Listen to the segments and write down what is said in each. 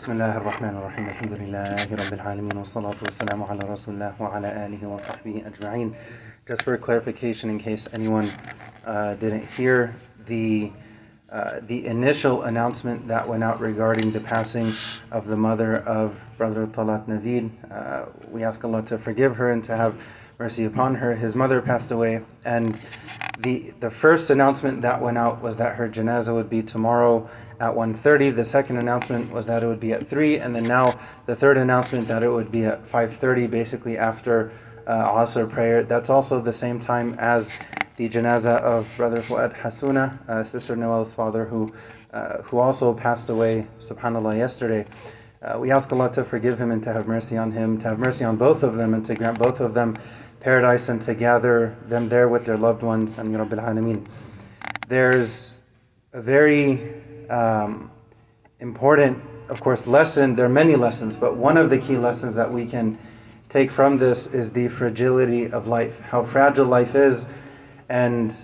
بسم الله الرحمن الرحيم الحمد لله رب العالمين والصلاة والسلام على رسول الله وعلى آله وصحبه أجمعين Just for clarification in case anyone uh, didn't hear the uh, the initial announcement that went out regarding the passing of the mother of Brother Talat Naveed. Uh, we ask Allah to forgive her and to have mercy upon her. His mother passed away, and the the first announcement that went out was that her janazah would be tomorrow at 1:30. The second announcement was that it would be at 3, and then now the third announcement that it would be at 5:30, basically after uh, Asr prayer. That's also the same time as the janazah of Brother Fuad Hasuna, uh, Sister Noel's father, who uh, who also passed away, subhanallah, yesterday. Uh, we ask Allah to forgive him and to have mercy on him, to have mercy on both of them, and to grant both of them paradise and to gather them there with their loved ones. Ameen. There's a very um, important, of course, lesson. There are many lessons, but one of the key lessons that we can take from this is the fragility of life, how fragile life is, and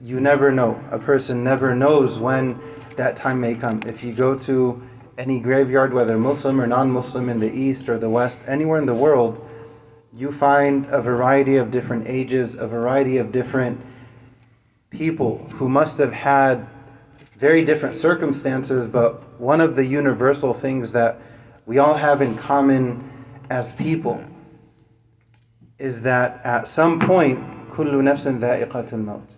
you never know. A person never knows when that time may come. If you go to any graveyard, whether Muslim or non Muslim in the East or the West, anywhere in the world, you find a variety of different ages, a variety of different people who must have had very different circumstances, but one of the universal things that we all have in common as people is that at some point, kullu nafsin dha'iqatul maut.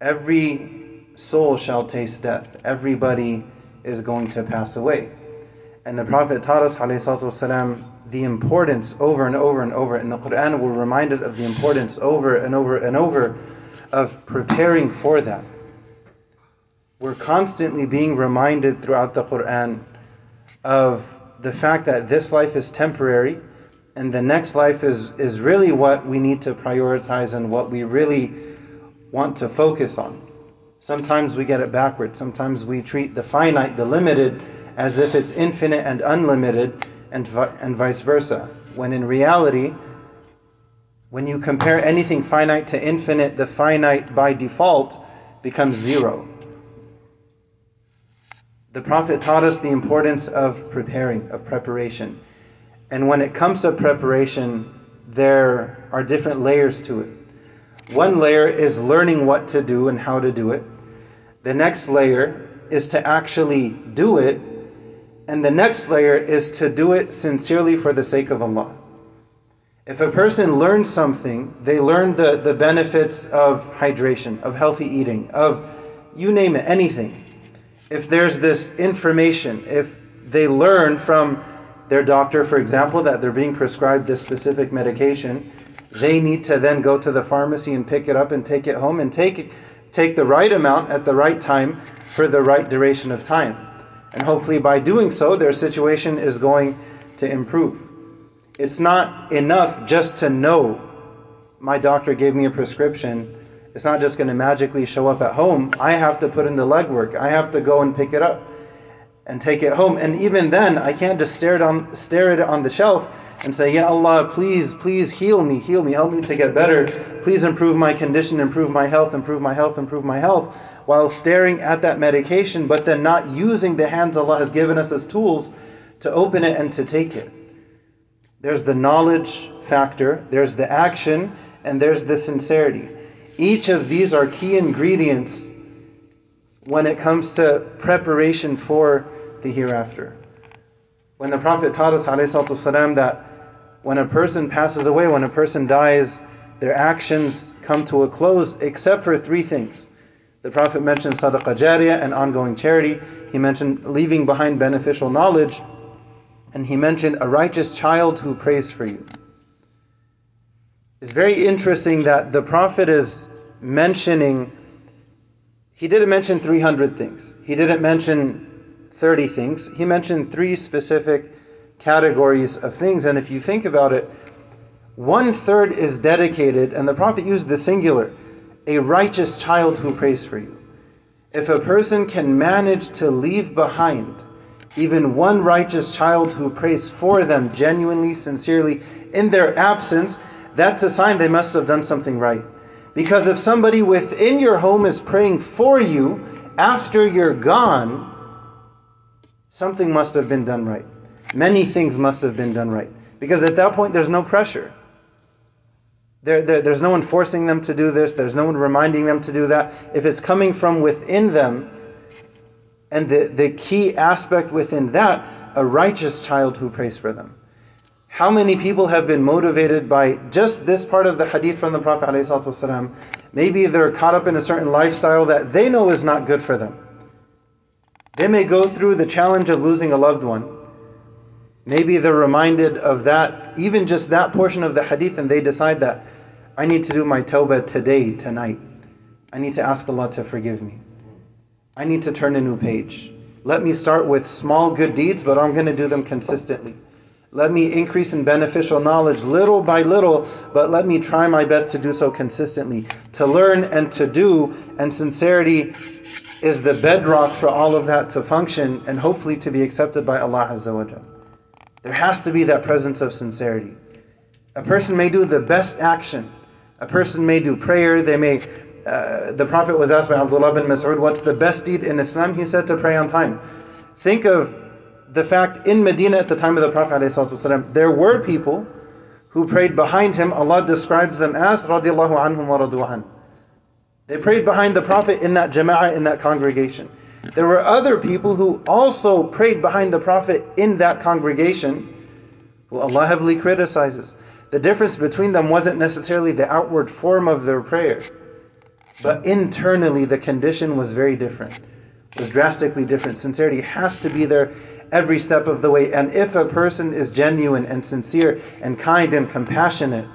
Every soul shall taste death. Everybody is going to pass away. And the Prophet taught us, والسلام, the importance over and over and over. In the Quran, we're reminded of the importance over and over and over of preparing for that. We're constantly being reminded throughout the Quran of the fact that this life is temporary and the next life is, is really what we need to prioritize and what we really want to focus on. Sometimes we get it backwards. Sometimes we treat the finite, the limited, as if it's infinite and unlimited, and, and vice versa. When in reality, when you compare anything finite to infinite, the finite by default becomes zero. The Prophet taught us the importance of preparing, of preparation. And when it comes to preparation, there are different layers to it. One layer is learning what to do and how to do it. The next layer is to actually do it and the next layer is to do it sincerely for the sake of Allah. If a person learns something, they learn the, the benefits of hydration, of healthy eating, of you name it, anything. If there's this information, if they learn from their doctor, for example, that they're being prescribed this specific medication, they need to then go to the pharmacy and pick it up and take it home and take, take the right amount at the right time for the right duration of time. And hopefully, by doing so, their situation is going to improve. It's not enough just to know my doctor gave me a prescription. It's not just going to magically show up at home. I have to put in the legwork. I have to go and pick it up and take it home. And even then, I can't just stare it on stare at it on the shelf and say, "Ya Allah, please, please heal me, heal me, help me to get better. Please improve my condition, improve my health, improve my health, improve my health." While staring at that medication, but then not using the hands Allah has given us as tools to open it and to take it. There's the knowledge factor, there's the action, and there's the sincerity. Each of these are key ingredients when it comes to preparation for the hereafter. When the Prophet taught us والسلام, that when a person passes away, when a person dies, their actions come to a close except for three things. The Prophet mentioned sadaqah jariyah and ongoing charity. He mentioned leaving behind beneficial knowledge. And he mentioned a righteous child who prays for you. It's very interesting that the Prophet is mentioning, he didn't mention 300 things. He didn't mention 30 things. He mentioned three specific categories of things. And if you think about it, one third is dedicated, and the Prophet used the singular, a righteous child who prays for you. If a person can manage to leave behind even one righteous child who prays for them genuinely, sincerely, in their absence, that's a sign they must have done something right. Because if somebody within your home is praying for you after you're gone, something must have been done right. Many things must have been done right. Because at that point, there's no pressure. There, there, there's no one forcing them to do this, there's no one reminding them to do that. If it's coming from within them, and the, the key aspect within that, a righteous child who prays for them. How many people have been motivated by just this part of the hadith from the Prophet ﷺ? Maybe they're caught up in a certain lifestyle that they know is not good for them. They may go through the challenge of losing a loved one. Maybe they're reminded of that, even just that portion of the hadith, and they decide that I need to do my tawbah today, tonight. I need to ask Allah to forgive me. I need to turn a new page. Let me start with small good deeds, but I'm going to do them consistently. Let me increase in beneficial knowledge little by little, but let me try my best to do so consistently. To learn and to do, and sincerity is the bedrock for all of that to function and hopefully to be accepted by Allah Azza wa There has to be that presence of sincerity. A person may do the best action. A person may do prayer. They may. Uh, the Prophet was asked by Abdullah bin Mas'ud, "What's the best deed in Islam?" He said to pray on time. Think of the fact in Medina at the time of the Prophet ﷺ, there were people who prayed behind him. Allah describes them as radiallahu anhum wa radu They prayed behind the Prophet in that jama'ah, in that congregation. There were other people who also prayed behind the Prophet in that congregation, who Allah heavily criticizes. The difference between them wasn't necessarily the outward form of their prayer, but internally the condition was very different, was drastically different. Sincerity has to be there every step of the way. And if a person is genuine and sincere and kind and compassionate,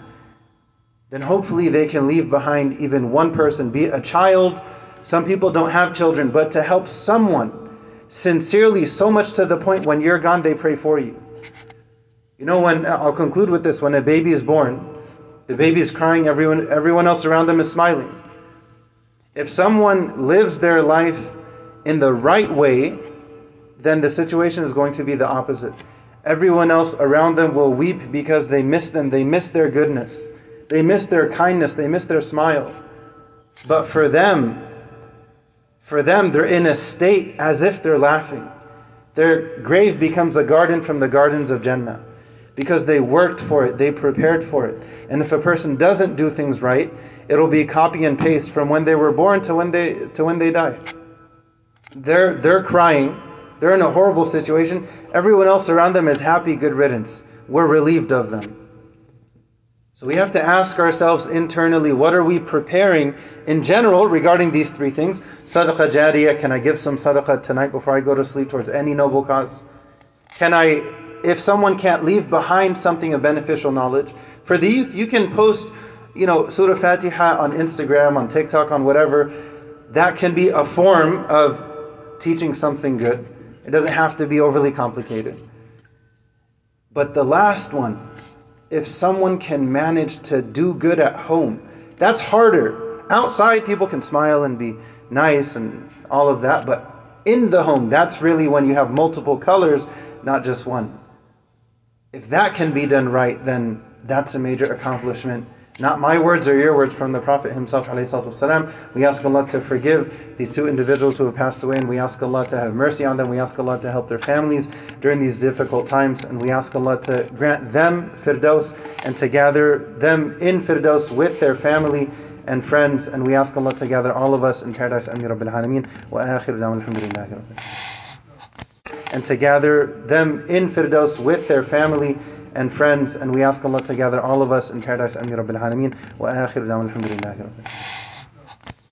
then hopefully they can leave behind even one person, be a child. Some people don't have children, but to help someone sincerely, so much to the point when you're gone, they pray for you. You know, when uh, I'll conclude with this: when a baby is born, the baby is crying, everyone, everyone else around them is smiling. If someone lives their life in the right way, then the situation is going to be the opposite. Everyone else around them will weep because they miss them, they miss their goodness, they miss their kindness, they miss their smile. But for them, for them, they're in a state as if they're laughing. Their grave becomes a garden from the gardens of Jannah because they worked for it, they prepared for it. And if a person doesn't do things right, it'll be copy and paste from when they were born to when they to when they die. They're they're crying they're in a horrible situation. Everyone else around them is happy, good riddance. We're relieved of them. So we have to ask ourselves internally, what are we preparing in general regarding these three things? Sadaqah jariyah, can I give some sadaqah tonight before I go to sleep towards any noble cause? Can I, if someone can't leave behind something of beneficial knowledge, for the youth, you can post, you know, Surah Fatiha on Instagram, on TikTok, on whatever. That can be a form of teaching something good. It doesn't have to be overly complicated. But the last one, if someone can manage to do good at home, that's harder. Outside, people can smile and be nice and all of that, but in the home, that's really when you have multiple colors, not just one. If that can be done right, then that's a major accomplishment not my words or your words from the Prophet himself. We ask Allah to forgive these two individuals who have passed away, and we ask Allah to have mercy on them. We ask Allah to help their families during these difficult times, and we ask Allah to grant them Firdaus and to gather them in Firdaus with their family and friends. And we ask Allah to gather all of us in paradise. And to gather them in Firdaus with their family and friends, and we ask Allah to gather all of us in paradise. Amin Rabbil Alameen. Wa akhiru alhamdulillahi rabbil